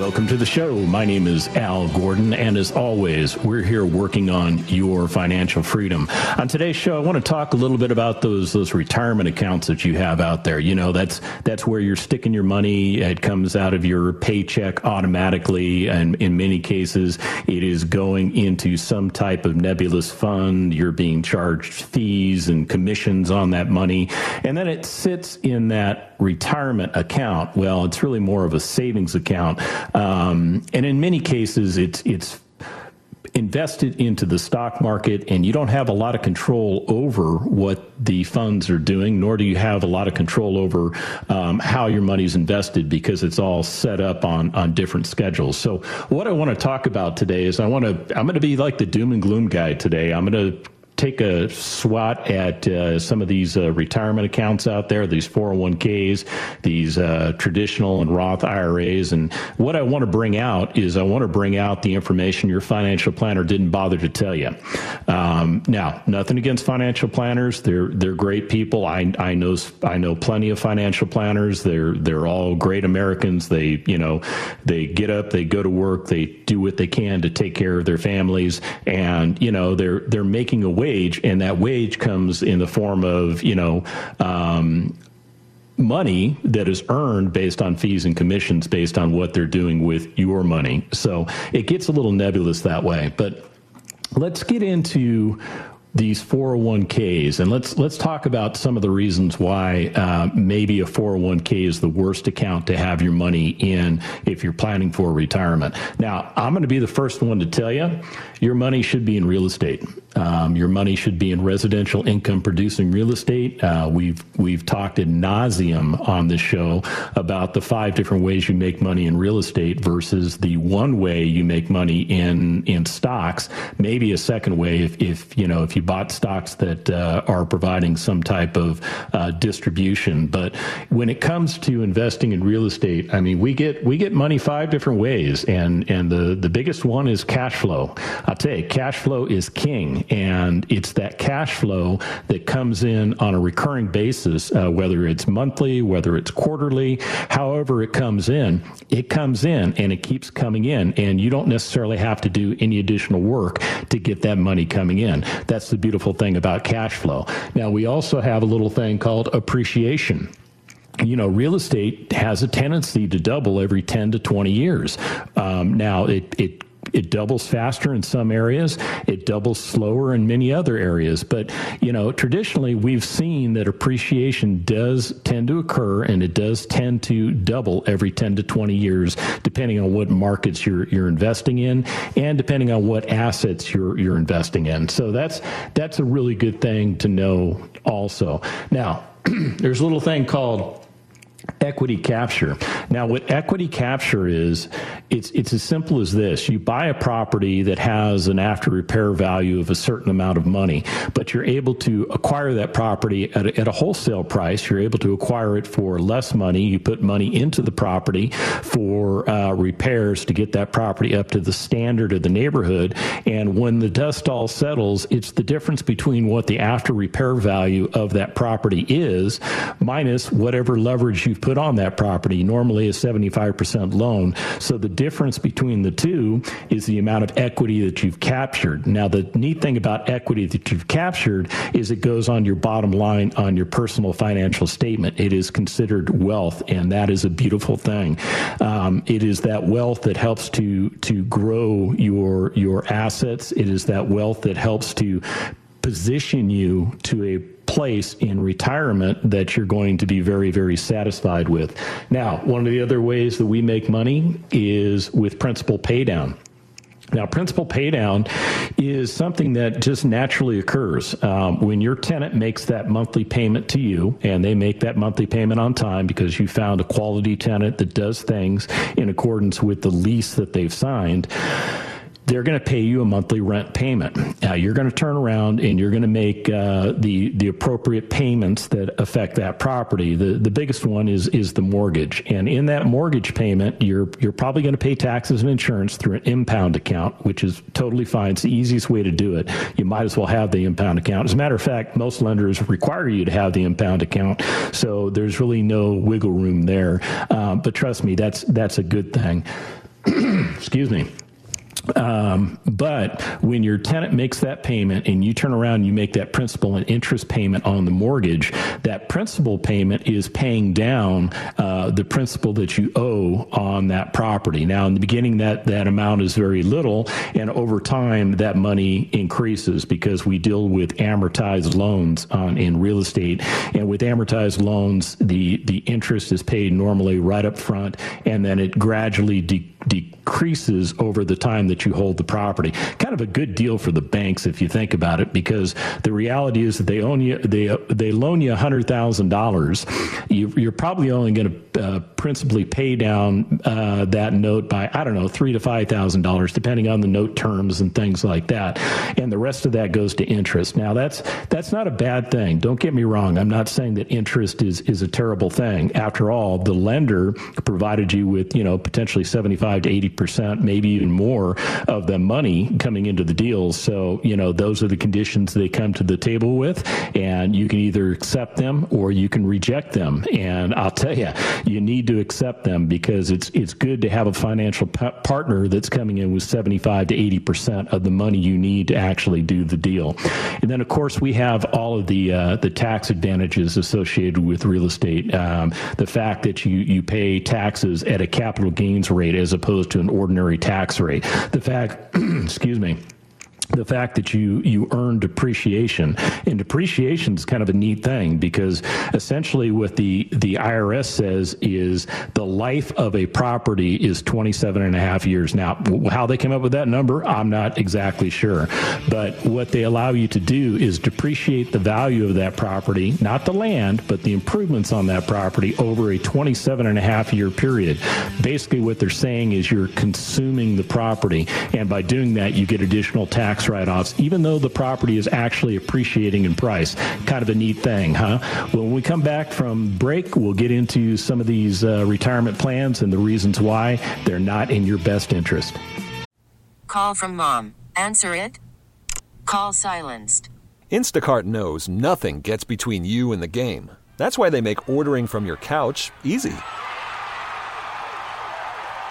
Welcome to the show. My name is Al Gordon, and as always, we're here working on your financial freedom. On today's show, I want to talk a little bit about those those retirement accounts that you have out there. You know, that's that's where you're sticking your money. It comes out of your paycheck automatically, and in many cases, it is going into some type of nebulous fund. You're being charged fees and commissions on that money, and then it sits in that retirement account. Well, it's really more of a savings account um, and in many cases, it's it's invested into the stock market and you don't have a lot of control over what the funds are doing nor do you have a lot of control over um, how your money's invested because it's all set up on on different schedules so what i want to talk about today is i want to i'm going to be like the doom and gloom guy today i'm going to take a swat at uh, some of these uh, retirement accounts out there, these 401ks, these uh, traditional and Roth IRAs. And what I want to bring out is I want to bring out the information your financial planner didn't bother to tell you. Um, now, nothing against financial planners; they're they're great people. I I know I know plenty of financial planners. They're they're all great Americans. They you know they get up, they go to work, they do what they can to take care of their families, and you know they're they're making a way wage, and that wage comes in the form of you know. Um, money that is earned based on fees and commissions based on what they're doing with your money. So it gets a little nebulous that way. But let's get into these 401ks and let's let's talk about some of the reasons why uh, maybe a 401k is the worst account to have your money in if you're planning for retirement now i'm going to be the first one to tell you your money should be in real estate um, your money should be in residential income producing real estate uh, we've we've talked ad nauseum on this show about the five different ways you make money in real estate versus the one way you make money in in stocks maybe a second way if, if you know if you you bought stocks that uh, are providing some type of uh, distribution. But when it comes to investing in real estate, I mean, we get we get money five different ways, and and the the biggest one is cash flow. I'll tell you, cash flow is king, and it's that cash flow that comes in on a recurring basis, uh, whether it's monthly, whether it's quarterly, however it comes in, it comes in and it keeps coming in, and you don't necessarily have to do any additional work to get that money coming in. That's the beautiful thing about cash flow. Now, we also have a little thing called appreciation you know, real estate has a tendency to double every 10 to 20 years. Um, now, it, it it doubles faster in some areas. It doubles slower in many other areas. But you know traditionally we've seen that appreciation does tend to occur and it does tend to double every 10 to 20 years depending on what markets you're you're investing in and depending on what assets you're you're investing in. So that's that's a really good thing to know also. Now there's a little thing called equity capture. Now, what equity capture is, it's it's as simple as this: you buy a property that has an after repair value of a certain amount of money, but you're able to acquire that property at a, at a wholesale price. You're able to acquire it for less money. You put money into the property for uh, repairs to get that property up to the standard of the neighborhood. And when the dust all settles, it's the difference between what the after repair value of that property is minus whatever leverage you've put on that property, normally a 75% loan. So the difference between the two is the amount of equity that you've captured. Now, the neat thing about equity that you've captured is it goes on your bottom line on your personal financial statement. It is considered wealth, and that is a beautiful thing. Um, it is that wealth that helps to to grow your your assets. It is that wealth that helps to position you to a place in retirement that you're going to be very, very satisfied with. Now, one of the other ways that we make money is with principal paydown. Now, principal paydown is something that just naturally occurs um, when your tenant makes that monthly payment to you, and they make that monthly payment on time because you found a quality tenant that does things in accordance with the lease that they've signed they're going to pay you a monthly rent payment. Now you're going to turn around and you're going to make uh, the the appropriate payments that affect that property. The the biggest one is is the mortgage, and in that mortgage payment, you're you're probably going to pay taxes and insurance through an impound account, which is totally fine. It's the easiest way to do it. You might as well have the impound account. As a matter of fact, most lenders require you to have the impound account, so there's really no wiggle room there. Um, but trust me, that's that's a good thing. Excuse me. Um, but when your tenant makes that payment and you turn around and you make that principal and interest payment on the mortgage, that principal payment is paying down uh, the principal that you owe on that property. Now, in the beginning, that, that amount is very little, and over time, that money increases because we deal with amortized loans on in real estate. And with amortized loans, the, the interest is paid normally right up front, and then it gradually de- decreases over the time that you hold the property. Kind of a good deal for the banks if you think about it, because the reality is that they own you, they they loan you hundred thousand dollars. You're probably only going to uh, principally pay down uh, that note by I don't know three to five thousand dollars, depending on the note terms and things like that, and the rest of that goes to interest. Now that's that's not a bad thing. Don't get me wrong. I'm not saying that interest is is a terrible thing. After all, the lender provided you with you know potentially 75 to 80 percent, maybe even more of the money coming into the deals. So, you know, those are the conditions they come to the table with, and you can either accept them or you can reject them. And I'll tell you, you need to accept them because it's it's good to have a financial p- partner that's coming in with 75 to 80 percent of the money you need to actually do the deal. And then, of course, we have all of the uh, the tax advantages associated with real estate. Um, the fact that you you pay taxes at a capital gains rate as opposed to an ordinary tax rate. The fact, excuse me, the fact that you you earn depreciation and depreciation is kind of a neat thing because essentially what the the IRS says is the life of a property is 27 and a half years. Now how they came up with that number I'm not exactly sure. But what they allow you to do is depreciate the value of that property not the land but the improvements on that property over a 27 and a half year period. Basically what they're saying is you're consuming the property. And by doing that you get additional tax tax write offs, even though the property is actually appreciating in price. Kind of a neat thing, huh? When we come back from break, we'll get into some of these uh, retirement plans and the reasons why they're not in your best interest. Call from mom. Answer it. Call silenced. Instacart knows nothing gets between you and the game. That's why they make ordering from your couch easy.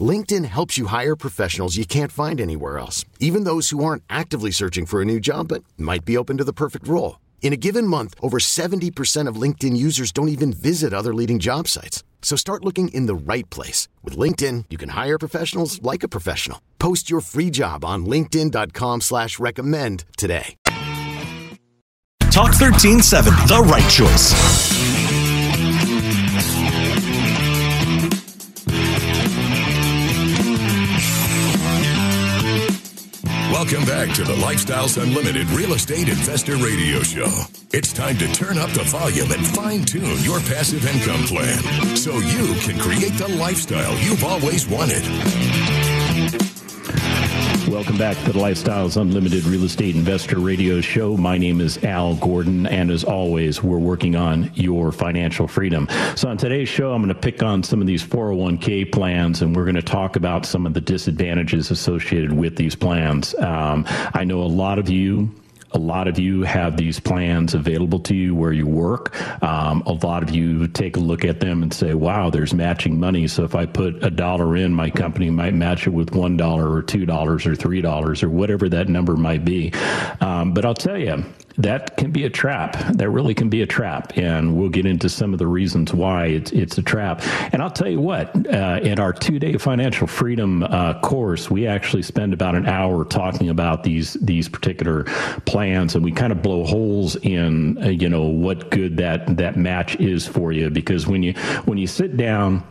LinkedIn helps you hire professionals you can't find anywhere else, even those who aren't actively searching for a new job but might be open to the perfect role. In a given month, over 70% of LinkedIn users don't even visit other leading job sites. So start looking in the right place. With LinkedIn, you can hire professionals like a professional. Post your free job on linkedin.com slash recommend today. Talk 13.7, the right choice. Welcome back to the Lifestyles Unlimited Real Estate Investor Radio Show. It's time to turn up the volume and fine tune your passive income plan so you can create the lifestyle you've always wanted. Welcome back to the Lifestyles Unlimited Real Estate Investor Radio Show. My name is Al Gordon, and as always, we're working on your financial freedom. So, on today's show, I'm going to pick on some of these 401k plans, and we're going to talk about some of the disadvantages associated with these plans. Um, I know a lot of you a lot of you have these plans available to you where you work. Um, a lot of you take a look at them and say, wow, there's matching money. So if I put a dollar in, my company might match it with $1 or $2 or $3 or whatever that number might be. Um, but I'll tell you, that can be a trap. That really can be a trap, and we'll get into some of the reasons why it's it's a trap. And I'll tell you what, uh, in our two day financial freedom uh, course, we actually spend about an hour talking about these these particular plans, and we kind of blow holes in uh, you know what good that that match is for you because when you when you sit down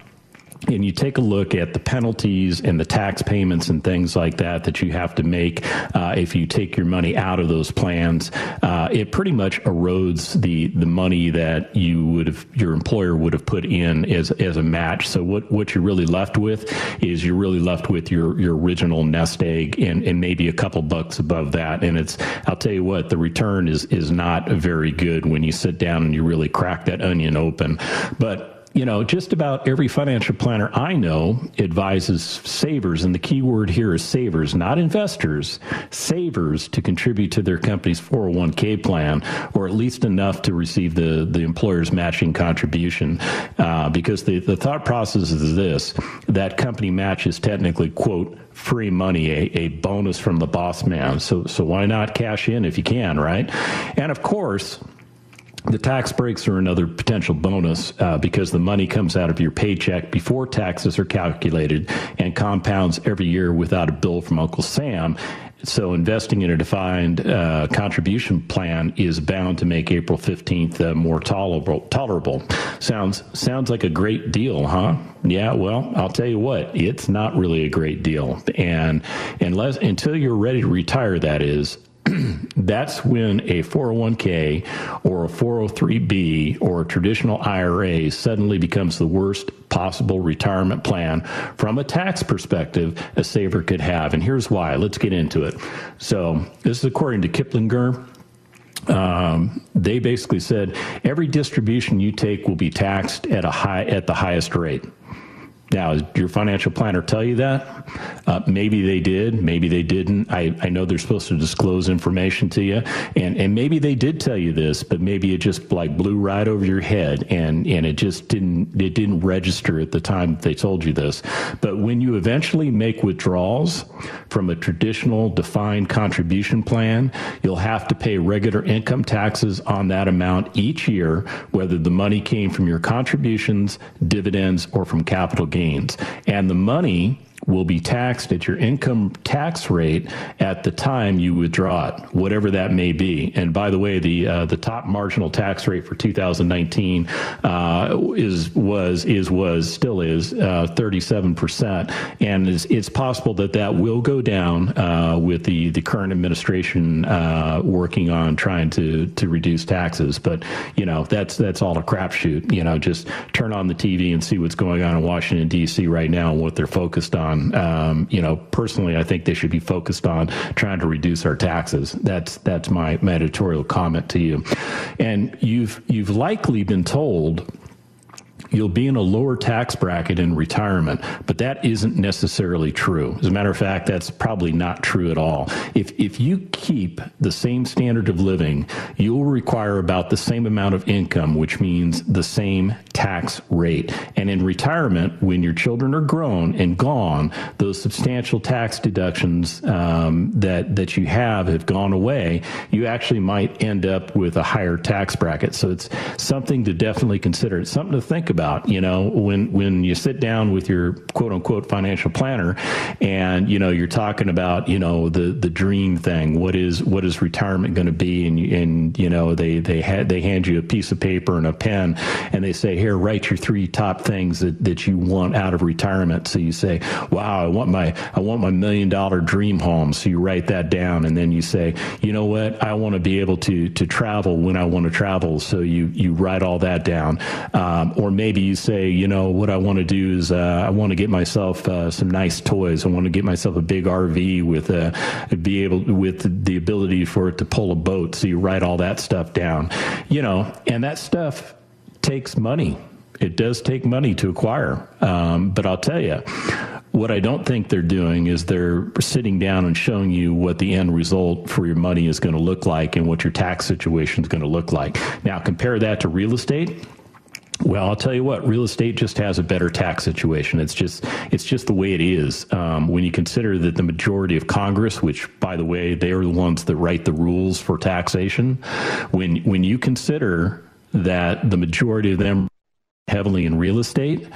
and you take a look at the penalties and the tax payments and things like that that you have to make uh, if you take your money out of those plans, uh, it pretty much erodes the the money that you would have your employer would have put in as as a match. So what what you're really left with is you're really left with your your original nest egg and and maybe a couple bucks above that. And it's I'll tell you what the return is is not very good when you sit down and you really crack that onion open, but you know, just about every financial planner I know advises savers, and the key word here is savers, not investors, savers to contribute to their company's 401k plan, or at least enough to receive the, the employer's matching contribution. Uh, because the, the thought process is this that company match is technically, quote, free money, a, a bonus from the boss man. So, so why not cash in if you can, right? And of course, the tax breaks are another potential bonus uh, because the money comes out of your paycheck before taxes are calculated and compounds every year without a bill from Uncle Sam. So, investing in a defined uh, contribution plan is bound to make April 15th uh, more tolerable. Tolerable sounds sounds like a great deal, huh? Yeah. Well, I'll tell you what, it's not really a great deal, and unless until you're ready to retire, that is, that's when a 401k or a 403b or a traditional IRA suddenly becomes the worst possible retirement plan from a tax perspective a saver could have. And here's why. Let's get into it. So, this is according to Kiplinger. Um, they basically said every distribution you take will be taxed at a high at the highest rate. Now, did your financial planner tell you that? Uh, maybe they did, maybe they didn't. I, I know they're supposed to disclose information to you, and, and maybe they did tell you this, but maybe it just like blew right over your head, and, and it just didn't it didn't register at the time they told you this. But when you eventually make withdrawals from a traditional defined contribution plan, you'll have to pay regular income taxes on that amount each year, whether the money came from your contributions, dividends, or from capital gains And the money will be taxed at your income tax rate at the time you withdraw it, whatever that may be. And by the way, the uh, the top marginal tax rate for 2019 uh, is was is was still is uh, 37 percent, and it's, it's, possible that that will go down uh, with the the current administration uh, working on trying to to reduce taxes. But you know that's that's all a crapshoot. You know, just turn on the TV and see what's going on in Washington D.C. right now and what they're focused on on. Um, you know, personally, I think they should be focused on trying to reduce our taxes. That's that's my, editorial comment to you. And you've you've likely been told you'll be in a lower tax bracket in retirement, but that isn't necessarily true. As a matter of fact, that's probably not true at all. If if you keep the same standard of living, you'll require about the same amount of income, which means the same tax rate. And in retirement, when your children are grown and gone, those substantial tax deductions um, that that you have have gone away. You actually might end up with a higher tax bracket. So it's something to definitely consider. It's something to think about about. You know, when when you sit down with your quote unquote financial planner, and you know you're talking about you know the the dream thing. What is what is retirement going to be? And and you know they they had they hand you a piece of paper and a pen, and they say here write your three top things that that you want out of retirement. So you say, wow, I want my I want my million dollar dream home. So you write that down, and then you say, you know what, I want to be able to to travel when I want to travel. So you you write all that down, um, or maybe you say, you know, what I want to do is uh, I want to get myself uh, some nice toys. I want to get myself a big RV with uh, be able with the ability for it to pull a boat. So you write all that stuff down, you know, and that stuff takes money. It does take money to acquire, um, but I'll tell you what I don't think they're doing is they're sitting down and showing you what the end result for your money is going to look like and what your tax situation is going to look like. Now, compare that to real estate. Well, I'll tell you what, real estate just has a better tax situation. It's just it's just the way it is. Um, when you consider that the majority of Congress, which by the way, they are the ones that write the rules for taxation, when when you consider that the majority of them heavily in real estate,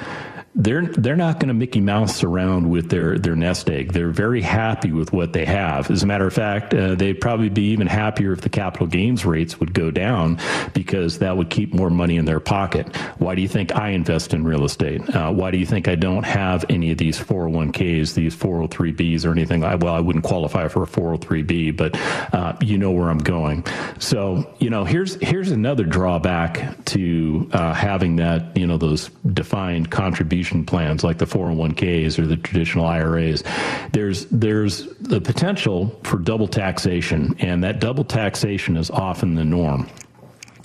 they're they're not going to Mickey Mouse around with their their nest egg. They're very happy with what they have. As a matter of fact, uh, they'd probably be even happier if the capital gains rates would go down because that would keep more money in their pocket. Why do you think I invest in real estate? Uh, why do you think I don't have any of these 401ks, these 403bs, or anything? Like, well, I wouldn't qualify for a 403b, but uh, you know where I'm going. So you know, here's here's another drawback to uh, having that you know those defined contributions plans like the 401ks or the traditional IRAs, there's there's the potential for double taxation, and that double taxation is often the norm.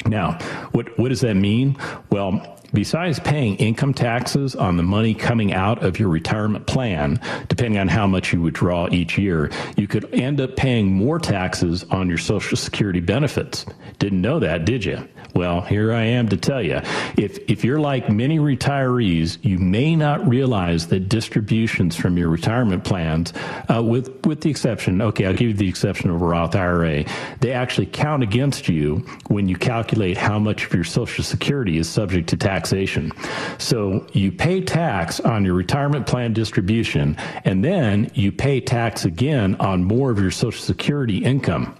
Now, what what does that mean? Well, besides paying income taxes on the money coming out of your retirement plan, depending on how much you withdraw each year, you could end up paying more taxes on your Social Security benefits. Didn't know that, did you? Well, here I am to tell you. If, if you're like many retirees, you may not realize that distributions from your retirement plans, uh, with, with the exception, okay, I'll give you the exception of a Roth IRA, they actually count against you when you calculate how much of your Social Security is subject to taxation. So you pay tax on your retirement plan distribution, and then you pay tax again on more of your Social Security income.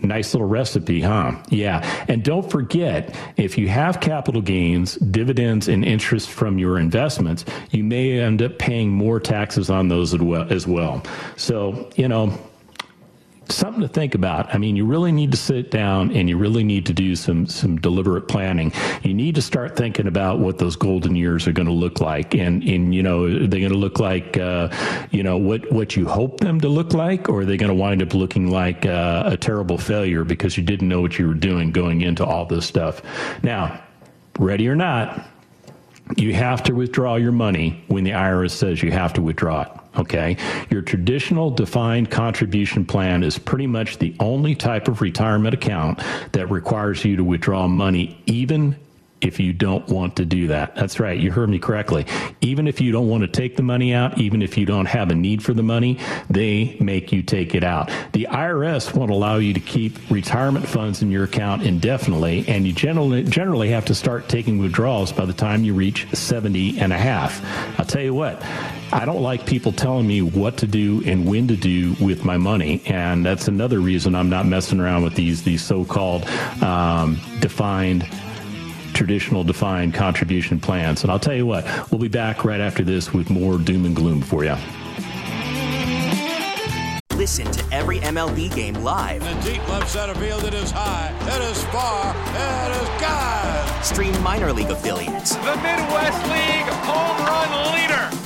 Nice little recipe, huh? Yeah. And don't forget, if you have capital gains, dividends, and interest from your investments, you may end up paying more taxes on those as well. So, you know, something to think about. I mean, you really need to sit down and you really need to do some some deliberate planning. You need to start thinking about what those golden years are going to look like, and and you know, are they going to look like, uh, you know, what what you hope them to look like, or are they going to wind up looking like uh, a terrible failure because you didn't know what you were doing going into all this stuff? Now, ready or not, you have to withdraw your money when the IRS says you have to withdraw it. Okay. Your traditional defined contribution plan is pretty much the only type of retirement account that requires you to withdraw money even if you don't want to do that. That's right. You heard me correctly. Even if you don't want to take the money out, even if you don't have a need for the money, they make you take it out. The IRS won't allow you to keep retirement funds in your account indefinitely, and you generally, generally have to start taking withdrawals by the time you reach 70 and a half. I'll tell you what, I don't like people telling me what to do and when to do with my money, and that's another reason I'm not messing around with these, these so-called um, defined traditional defined contribution plans. And I'll tell you what, we'll be back right after this with more doom and gloom for you. Listen to every MLB game live. In the deep left center field, it is high, it is far, it is God. Stream minor league affiliates. The Midwest League home run leader.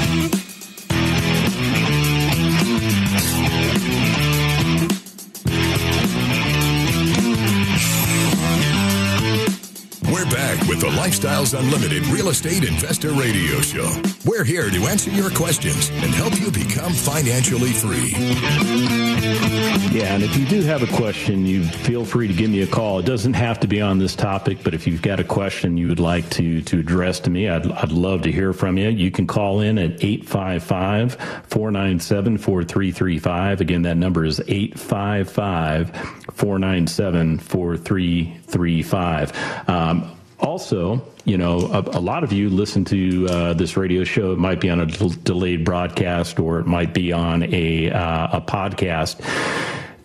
With the Lifestyles Unlimited Real Estate Investor Radio Show. We're here to answer your questions and help you become financially free. Yeah, and if you do have a question, you feel free to give me a call. It doesn't have to be on this topic, but if you've got a question you would like to to address to me, I'd, I'd love to hear from you. You can call in at 855 497 4335. Again, that number is 855 497 4335. Um, Also, you know, a, a, lot of you listen to uh, this radio show. It might be on a del- delayed broadcast or it might be on a, uh, a podcast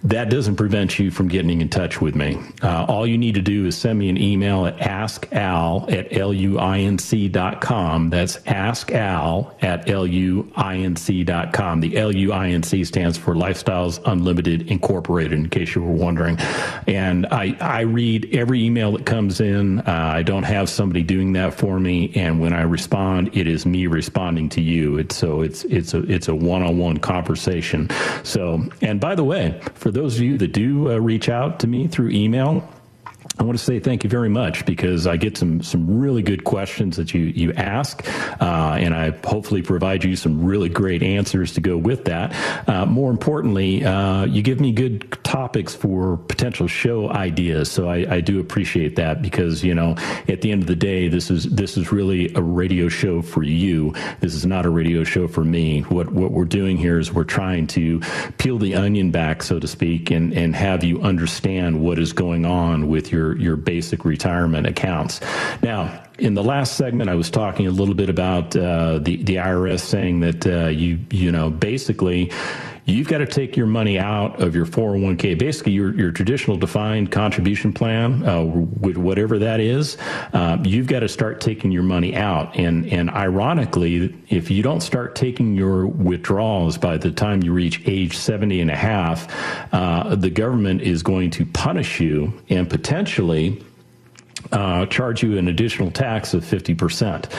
that doesn't prevent you from getting in touch with me. Uh, all you need to do is send me an email at askal at luinc.com. That's askal at luinc.com. The LUINC stands for Lifestyles Unlimited Incorporated, in case you were wondering. And I, I read every email that comes in. Uh, I don't have somebody doing that for me. And when I respond, it is me responding to you. It's, so it's, it's a, it's a one-on-one conversation. So, and by the way, for those of you that do uh, reach out to me through email, I want to say thank you very much because I get some some really good questions that you you ask, uh, and I hopefully provide you some really great answers to go with that. Uh, more importantly, uh, you give me good topics for potential show ideas, so I, I, do appreciate that because you know at the end of the day, this is this is really a radio show for you. This is not a radio show for me. What what we're doing here is we're trying to peel the onion back, so to speak, and and have you understand what is going on with your your your basic retirement accounts. Now, in the last segment, I was talking a little bit about uh, the the IRS saying that uh, you you know basically you've got to take your money out of your 401k, basically your, your traditional defined contribution plan, uh, with whatever that is. Uh, you've got to start taking your money out. And, and ironically, if you don't start taking your withdrawals by the time you reach age 70 and a half, uh, the government is going to punish you and potentially uh, charge you an additional tax of 50%.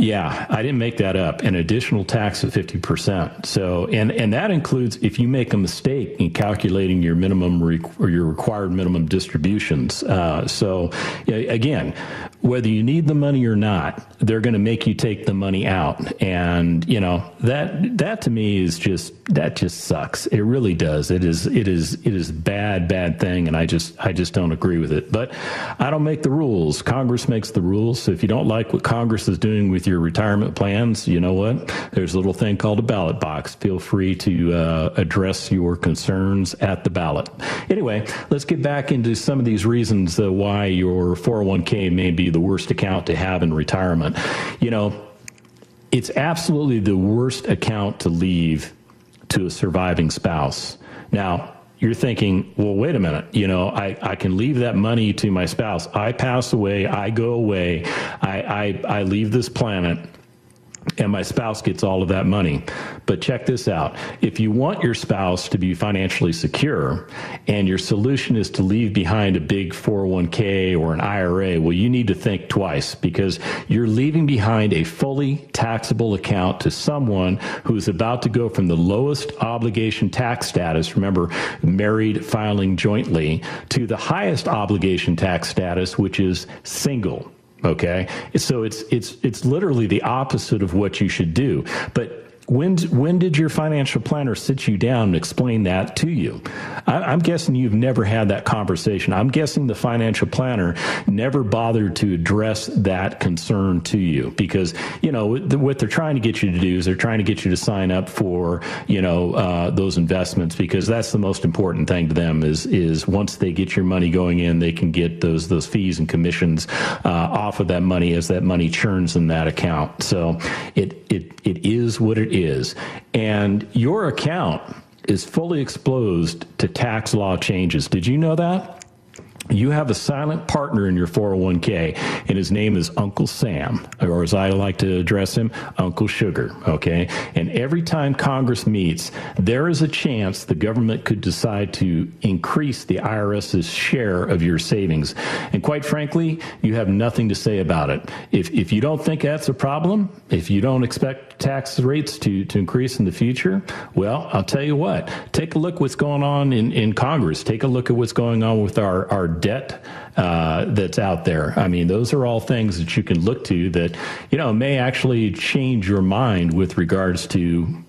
Yeah, I didn't make that up. An additional tax of 50%. So, and, and that includes if you make a mistake in calculating your minimum or your required minimum distributions. Uh, so, again, whether you need the money or not, they're going to make you take the money out. And, you know, that, that to me is just, that just sucks. It really does. It is, it is, it is bad, bad thing. And I just, I just don't agree with it. But I don't make the rules. Congress makes the rules. So if you don't like what Congress is doing with your retirement plans, you know what? There's a little thing called a ballot box. Feel free to uh, address your concerns at the ballot. Anyway, let's get back into some of these reasons uh, why your 401k may be the worst account to have in retirement. You know, it's absolutely the worst account to leave to a surviving spouse. Now, you're thinking, well, wait a minute, you know, I, I can leave that money to my spouse. I pass away, I go away, I, I, I leave this planet and my spouse gets all of that money. But check this out. If you want your spouse to be financially secure and your solution is to leave behind a big 401k or an IRA, well, you need to think twice because you're leaving behind a fully taxable account to someone who's about to go from the lowest obligation tax status, remember, married filing jointly, to the highest obligation tax status, which is single. Okay. So it's, it's, it's literally the opposite of what you should do. But when when did your financial planner sit you down and explain that to you? I, am guessing you've never had that conversation. I'm guessing the financial planner never bothered to address that concern to you because you know what they're trying to get you to do is they're trying to get you to sign up for you know uh, those investments because that's the most important thing to them is is once they get your money going in, they can get those those fees and commissions uh, off of that money as that money churns in that account. So it it it is what it is and your account is fully exposed to tax law changes. Did you know that? You have a silent partner in your 401k, and his name is Uncle Sam, or as I like to address him, Uncle Sugar. Okay. And every time Congress meets, there is a chance the government could decide to increase the IRS's share of your savings. And quite frankly, you have nothing to say about it. If, if you don't think that's a problem, if you don't expect tax rates to, to increase in the future, well, I'll tell you what, take a look what's going on in, in Congress. Take a look at what's going on with our, our debt uh, that's out there. I mean, those are all things that you can look to that, you know, may actually change your mind with regards to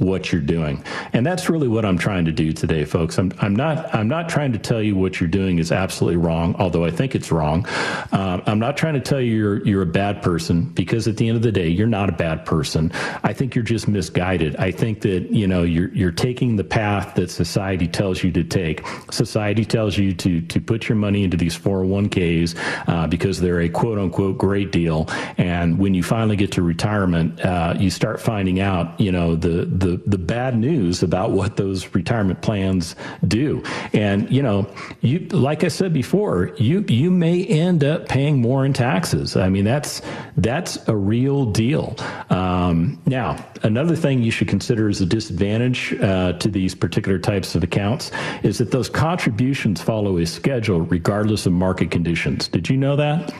what you're doing. And that's really what I'm trying to do today, folks. I'm, I'm not I'm not trying to tell you what you're doing is absolutely wrong, although I think it's wrong. Um, I'm not trying to tell you you're you're a bad person because at the end of the day, you're not a bad person. I think you're just misguided. I think that you know you're you're taking the path that society tells you to take. Society tells you to to put your money into these 401ks uh, because they're a quote unquote great deal. And when you finally get to retirement, uh, you start finding out you know the the the, bad news about what those retirement plans do. And, you know, you, like I said before, you, you may end up paying more in taxes. I mean, that's, that's a real deal. Um, now, another thing you should consider as a disadvantage uh, to these particular types of accounts is that those contributions follow a schedule regardless of market conditions. Did you know that?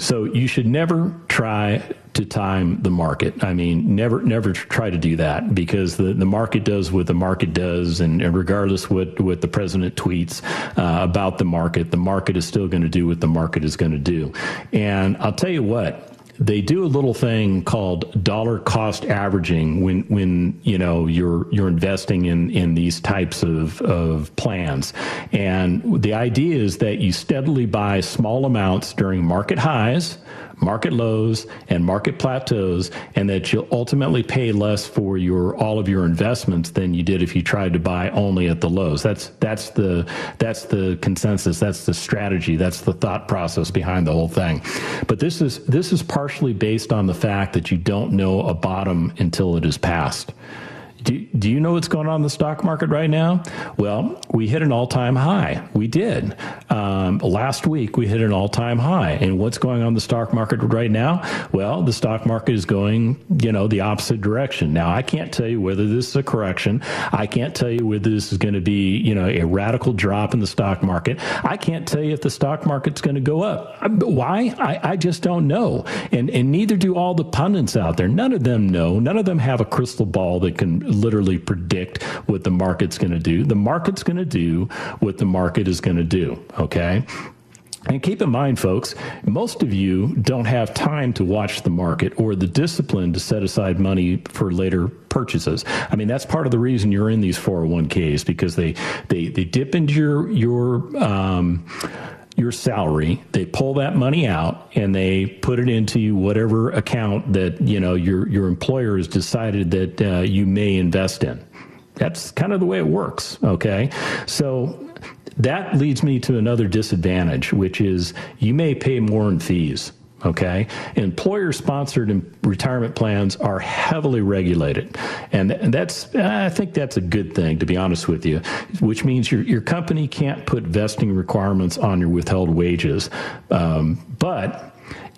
So you should never try to time the market. I mean, never never try to do that because the, the market does what the market does, and, and regardless what what the president tweets uh, about the market, the market is still going to do what the market is going to do. And I'll tell you what. They do a little thing called dollar cost averaging when, when you know you're you're investing in, in these types of, of plans. And the idea is that you steadily buy small amounts during market highs, market lows and market plateaus, and that you'll ultimately pay less for your all of your investments than you did if you tried to buy only at the lows. That's that's the that's the consensus. That's the strategy. That's the thought process behind the whole thing. But this is this is partially based on the fact that you don't know a bottom until it is passed. Do, do you know what's going on in the stock market right now? Well, we hit an all time high. We did. Um, last week, we hit an all time high. And what's going on in the stock market right now? Well, the stock market is going, you know, the opposite direction. Now, I can't tell you whether this is a correction. I can't tell you whether this is going to be, you know, a radical drop in the stock market. I can't tell you if the stock market's going to go up. Why? I, I just don't know. And, and neither do all the pundits out there. None of them know. None of them have a crystal ball that can literally predict what the market's going to do. The market's going to do what the market is going to do. Okay. And keep in mind, folks, most of you don't have time to watch the market or the discipline to set aside money for later purchases. I mean, that's part of the reason you're in these 401ks because they they they dip into your your um, your salary, they pull that money out and they put it into whatever account that you know your your employer has decided that uh, you may invest in. That's kind of the way it works. Okay, so that leads me to another disadvantage, which is you may pay more in fees. Okay. Employer sponsored retirement plans are heavily regulated. And, that's, I think that's a good thing, to be honest with you, which means your, your company can't put vesting requirements on your withheld wages. Um, but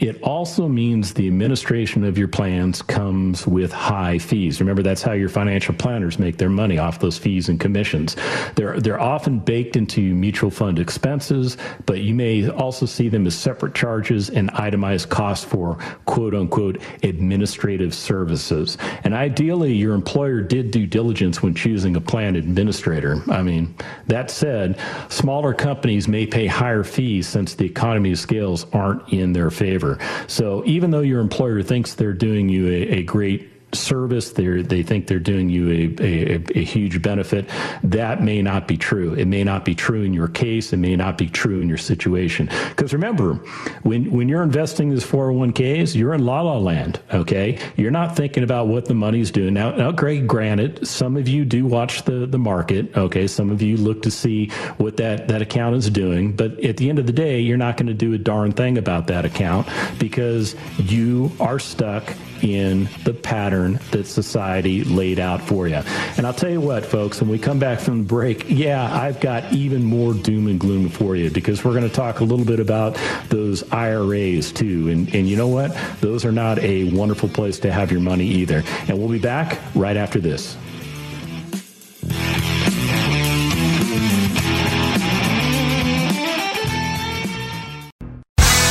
it also means the administration of your plans comes with high fees. Remember, that's how your financial planners make their money off those fees and commissions. They're, they're often baked into mutual fund expenses, but you may also see them as separate charges and itemized costs for quote unquote administrative services. And ideally, your employer did due diligence when choosing a plan administrator. I mean, that said, smaller companies may pay higher fees since the economy of scales aren't in their favor. So even though your employer thinks they're doing you a, a great service they they think they're doing you a, a, a, huge benefit. That may not be true. It may not be true in your case. It may not be true in your situation. Because remember when when you're investing these 401ks you're in la la land okay? You're not thinking about what the money's doing. Now now Greg granted some of you do watch the the market okay? Some of you look to see what that that account is doing. But at the end of the day you're not going to do a darn thing about that account because you are stuck in the pattern that society laid out for you. And I'll tell you what, folks, when we come back from the break, yeah, I've got even more doom and gloom for you because we're going to talk a little bit about those IRAs too. And, and you know what? Those are not a wonderful place to have your money either. And we'll be back right after this.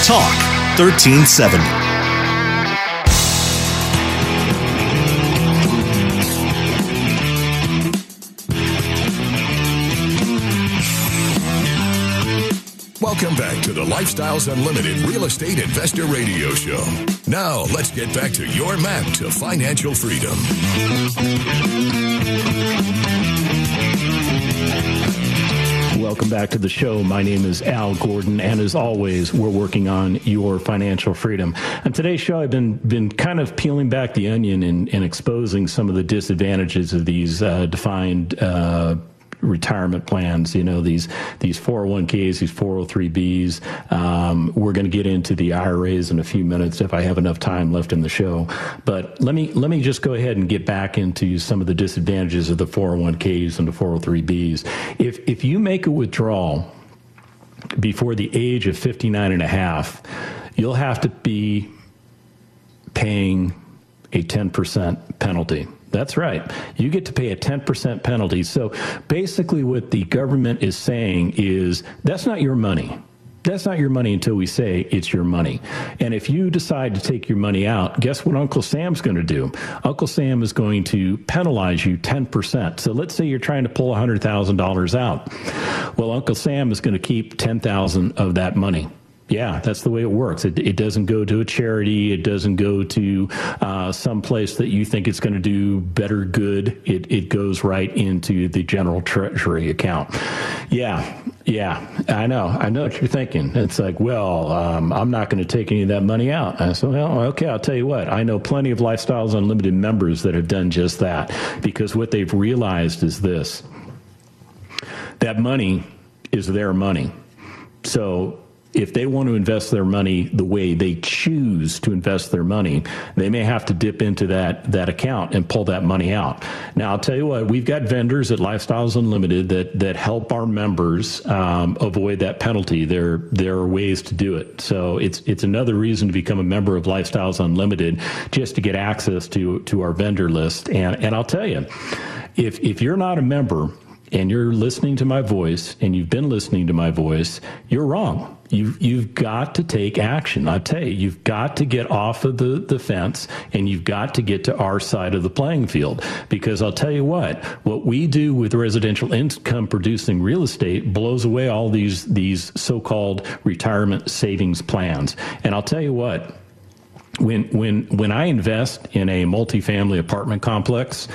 Talk 1370. Welcome back to the Lifestyles Unlimited Real Estate Investor Radio Show. Now, let's get back to your map to financial freedom. Welcome back to the show. My name is Al Gordon, and as always, we're working on your financial freedom. On today's show, I've been been kind of peeling back the onion and, and exposing some of the disadvantages of these uh, defined uh, retirement plans. You know these these 401ks, these 403bs. Um, we're going to get into the IRAs in a few minutes if I have enough time left in the show. But let me let me just go ahead and get back into some of the disadvantages of the 401ks and the 403bs. If if you make a withdrawal before the age of 59 and a half, you'll have to be paying a 10% penalty. That's right. You get to pay a 10% penalty. So basically, what the government is saying is that's not your money. That's not your money until we say it's your money. And if you decide to take your money out, guess what Uncle Sam's going to do? Uncle Sam is going to penalize you 10%. So let's say you're trying to pull $100,000 out. Well, Uncle Sam is going to keep 10,000 of that money. Yeah, that's the way it works. It, it doesn't go to a charity. It doesn't go to uh, some place that you think it's going to do better good. It, it goes right into the general treasury account. Yeah, yeah, I know. I know what you're thinking. It's like, well, um, I'm not going to take any of that money out. I said, well, okay, I'll tell you what. I know plenty of Lifestyles Unlimited members that have done just that because what they've realized is this that money is their money. So if they want to invest their money the way they choose to invest their money, they may have to dip into that that account and pull that money out. Now, I'll tell you what, we've got vendors at Lifestyles Unlimited that that help our members um, avoid that penalty. There there are ways to do it. So it's it's another reason to become a member of Lifestyles Unlimited, just to get access to to our vendor list. And and I'll tell you, if if you're not a member and you're listening to my voice and you've been listening to my voice, you're wrong. You've, you've got to take action. I tell you, you've got to get off of the, the fence and you've got to get to our side of the playing field. Because I'll tell you what, what we do with residential income producing real estate blows away all these, these so-called retirement savings plans. And I'll tell you what, when when when I invest in a multifamily apartment complex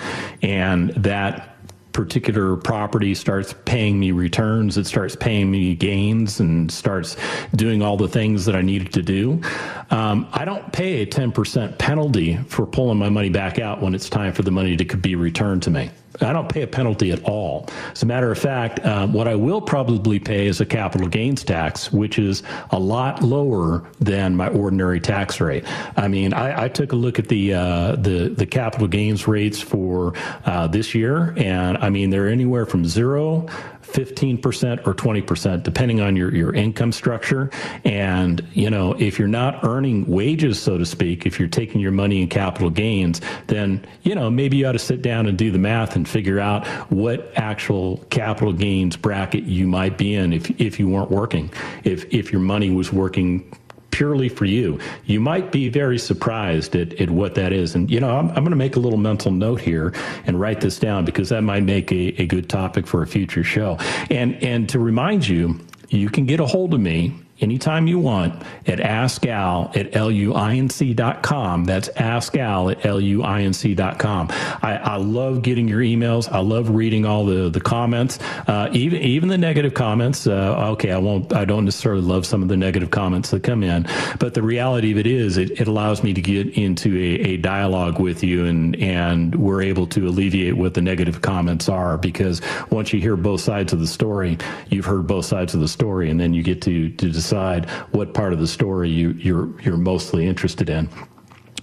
and that particular property starts paying me returns, it starts paying me gains, and starts doing all the things that I needed to do, um, I don't pay a 10% penalty for pulling my money back out when it's time for the money to be returned to me. I don't pay a penalty at all. As a matter of fact, um, what I will probably pay is a capital gains tax, which is a lot lower than my ordinary tax rate. I mean, I, I took a look at the uh, the the capital gains rates for uh, this year, and I mean they're anywhere from zero 15% or 20%, depending on your, your income structure. And, you know, if you're not earning wages, so to speak, if you're taking your money in capital gains, then, you know, maybe you ought to sit down and do the math and figure out what actual capital gains bracket you might be in if, if you weren't working, if, if your money was working purely for you. You might be very surprised at, at what that is. And, you know, I'm, I'm going to make a little mental note here and write this down because that might make a, a good topic for a future show. And, and to remind you, you can get a hold of me anytime you want at askal at luinc.com. That's askal at luinc.com. I, I love getting your emails. I love reading all the, the comments, uh, even, even the negative comments. Uh, okay, I won't, I don't necessarily love some of the negative comments that come in, but the reality of it is it, it allows me to get into a, a dialogue with you and, and we're able to alleviate what the negative comments are because once you hear both sides of the story, you've heard both sides of the story and then you get to, to decide what part of the story you, you're you're mostly interested in.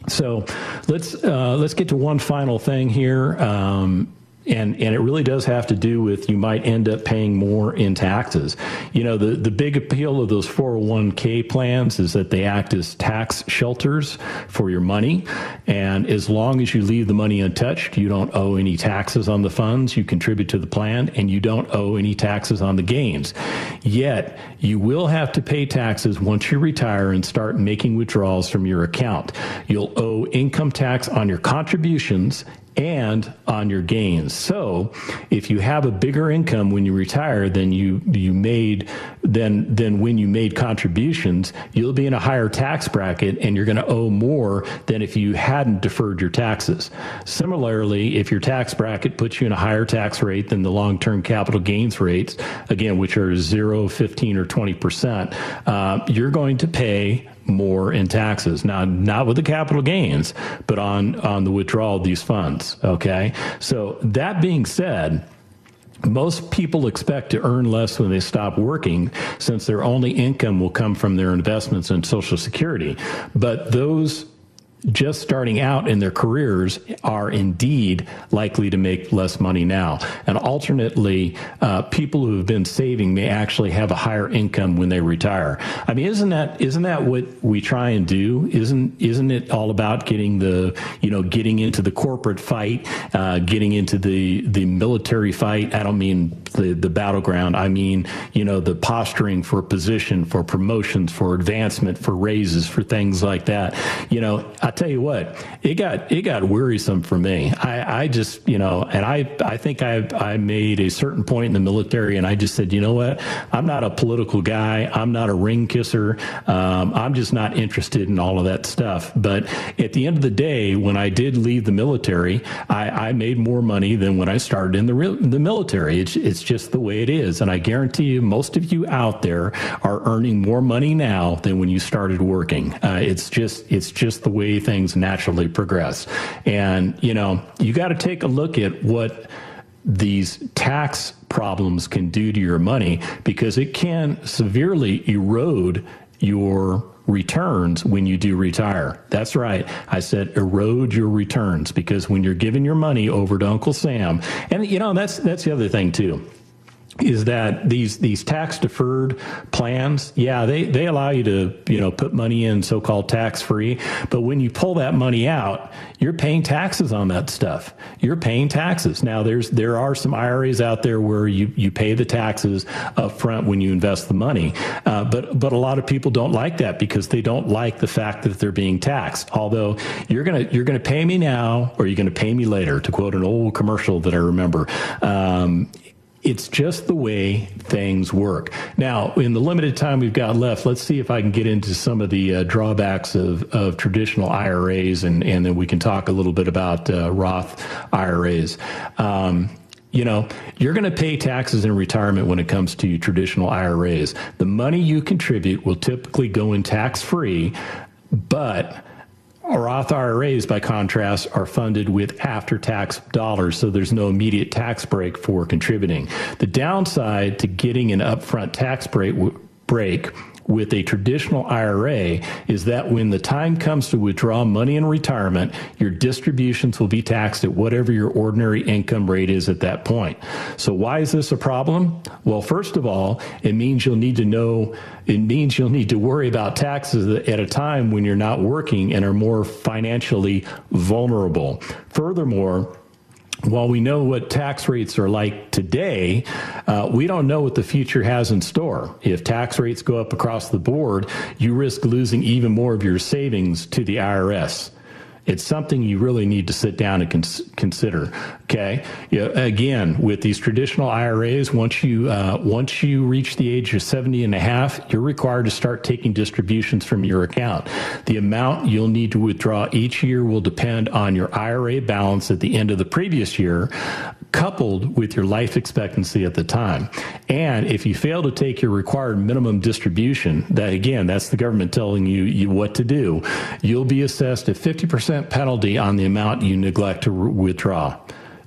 So let's uh, let's get to one final thing here. Um, and and it really does have to do with you might end up paying more in taxes. You know, the the big appeal of those 401k plans is that they act as tax shelters for your money, and as long as you leave the money untouched, you don't owe any taxes on the funds you contribute to the plan, and you don't owe any taxes on the gains. Yet you will have to pay taxes once you retire and start making withdrawals from your account. You'll owe income tax on your contributions and on your gains. So, if you have a bigger income when you retire than you you made than than when you made contributions, you'll be in a higher tax bracket and you're going to owe more than if you hadn't deferred your taxes. Similarly, if your tax bracket puts you in a higher tax rate than the long-term capital gains rates, again, which are 0, 15 or 20%, uh, you're going to pay more in taxes. Now, not with the capital gains, but on, on the withdrawal of these funds. Okay. So that being said, most people expect to earn less when they stop working since their only income will come from their investments in social security. But those just starting out in their careers are indeed likely to make less money now. And alternately, uh, people who have been saving may actually have a higher income when they retire. I mean, isn't that isn't that what we try and do? Isn't isn't it all about getting the you know getting into the corporate fight, uh, getting into the the military fight? I don't mean the the battleground. I mean you know the posturing for position, for promotions, for advancement, for raises, for things like that. You know. I tell you what, it got it got wearisome for me. I, I just you know, and I I think I I made a certain point in the military, and I just said, you know what, I'm not a political guy. I'm not a ring kisser. Um, I'm just not interested in all of that stuff. But at the end of the day, when I did leave the military, I, I made more money than when I started in the real, the military. It's it's just the way it is, and I guarantee you, most of you out there are earning more money now than when you started working. Uh, it's just it's just the way things naturally progress. And, you know, you got to take a look at what these tax problems can do to your money because it can severely erode your returns when you do retire. That's right. I said erode your returns because when you're giving your money over to Uncle Sam, and you know that's that's the other thing too is that these these tax deferred plans yeah they they allow you to you know put money in so called tax free but when you pull that money out you're paying taxes on that stuff. You're paying taxes. Now there's there are some IRAs out there where you you pay the taxes up front when you invest the money. Uh, but but a lot of people don't like that because they don't like the fact that they're being taxed. Although you're gonna you're gonna pay me now or you're gonna pay me later to quote an old commercial that I remember. Um, it's just the way things work. Now, in the limited time we've got left, let's see if I can get into some of the uh, drawbacks of, of traditional IRAs, and, and then we can talk a little bit about uh, Roth IRAs. Um, you know, you're going to pay taxes in retirement when it comes to traditional IRAs. The money you contribute will typically go in tax free, but Roth IRAs, by contrast, are funded with after tax dollars, so there's no immediate tax break for contributing. The downside to getting an upfront tax break, break with a traditional IRA is that when the time comes to withdraw money in retirement, your distributions will be taxed at whatever your ordinary income rate is at that point. So why is this a problem? Well, first of all, it means you'll need to know it means you'll need to worry about taxes at a time when you're not working and are more financially vulnerable. Furthermore, while we know what tax rates are like today, uh, we don't know what the future has in store. If tax rates go up across the board, you risk losing even more of your savings to the IRS it's something you really need to sit down and cons- consider. Okay, you know, again, with these traditional IRAs, once you uh, once you reach the age of 70 and a half, you're required to start taking distributions from your account. The amount you'll need to withdraw each year will depend on your IRA balance at the end of the previous year, coupled with your life expectancy at the time. And if you fail to take your required minimum distribution, that again, that's the government telling you, you what to do, you'll be assessed a 50% penalty on the amount you neglect to re- withdraw.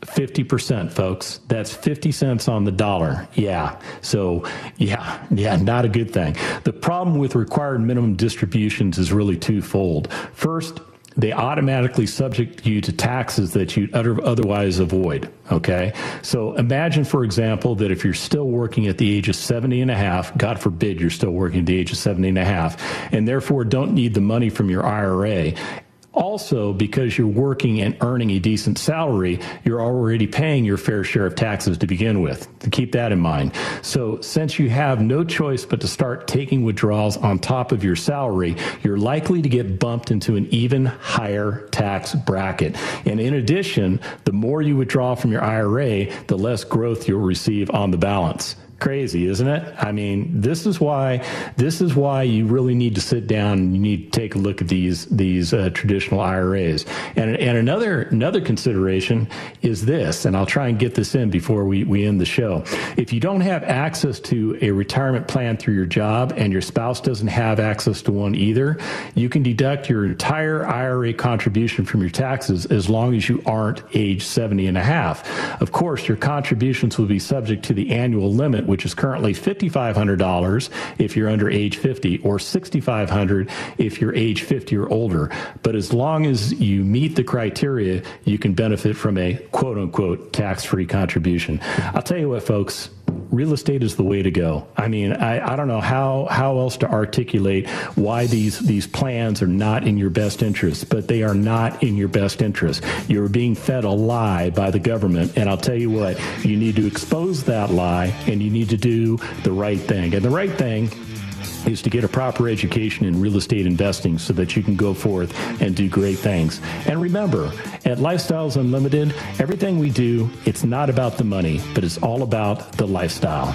50%, folks. That's 50 cents on the dollar. Yeah. So, yeah, yeah, not a good thing. The problem with required minimum distributions is really twofold. First, they automatically subject you to taxes that you'd otherwise avoid. Okay. So imagine, for example, that if you're still working at the age of 70 and a half, God forbid you're still working at the age of 70 and a half, and therefore don't need the money from your IRA, Also, because you're working and earning a decent salary, you're already paying your fair share of taxes to begin with. To keep that in mind. So, since you have no choice but to start taking withdrawals on top of your salary, you're likely to get bumped into an even higher tax bracket. And in addition, the more you withdraw from your IRA, the less growth you'll receive on the balance crazy, isn't it? I mean, this is why this is why you really need to sit down and you need to take a look at these these uh, traditional IRAs. And and another another consideration is this, and I'll try and get this in before we we end the show. If you don't have access to a retirement plan through your job and your spouse doesn't have access to one either, you can deduct your entire IRA contribution from your taxes as long as you aren't age 70 and a half. Of course, your contributions will be subject to the annual limit which is currently $5,500 if you're under age 50 or 6,500 if you're age 50 or older. But as long as you meet the criteria, you can benefit from a quote unquote tax free contribution. I'll tell you what, folks, real estate is the way to go. I mean, I, I don't know how, how else to articulate why these, these plans are not in your best interest, but they are not in your best interest. You're being fed a lie by the government. And I'll tell you what, you need to expose that lie and you need to do the right thing. And the right thing is to get a proper education in real estate investing so that you can go forth and do great things. And remember, at Lifestyles Unlimited, everything we do, it's not about the money, but it's all about the lifestyle.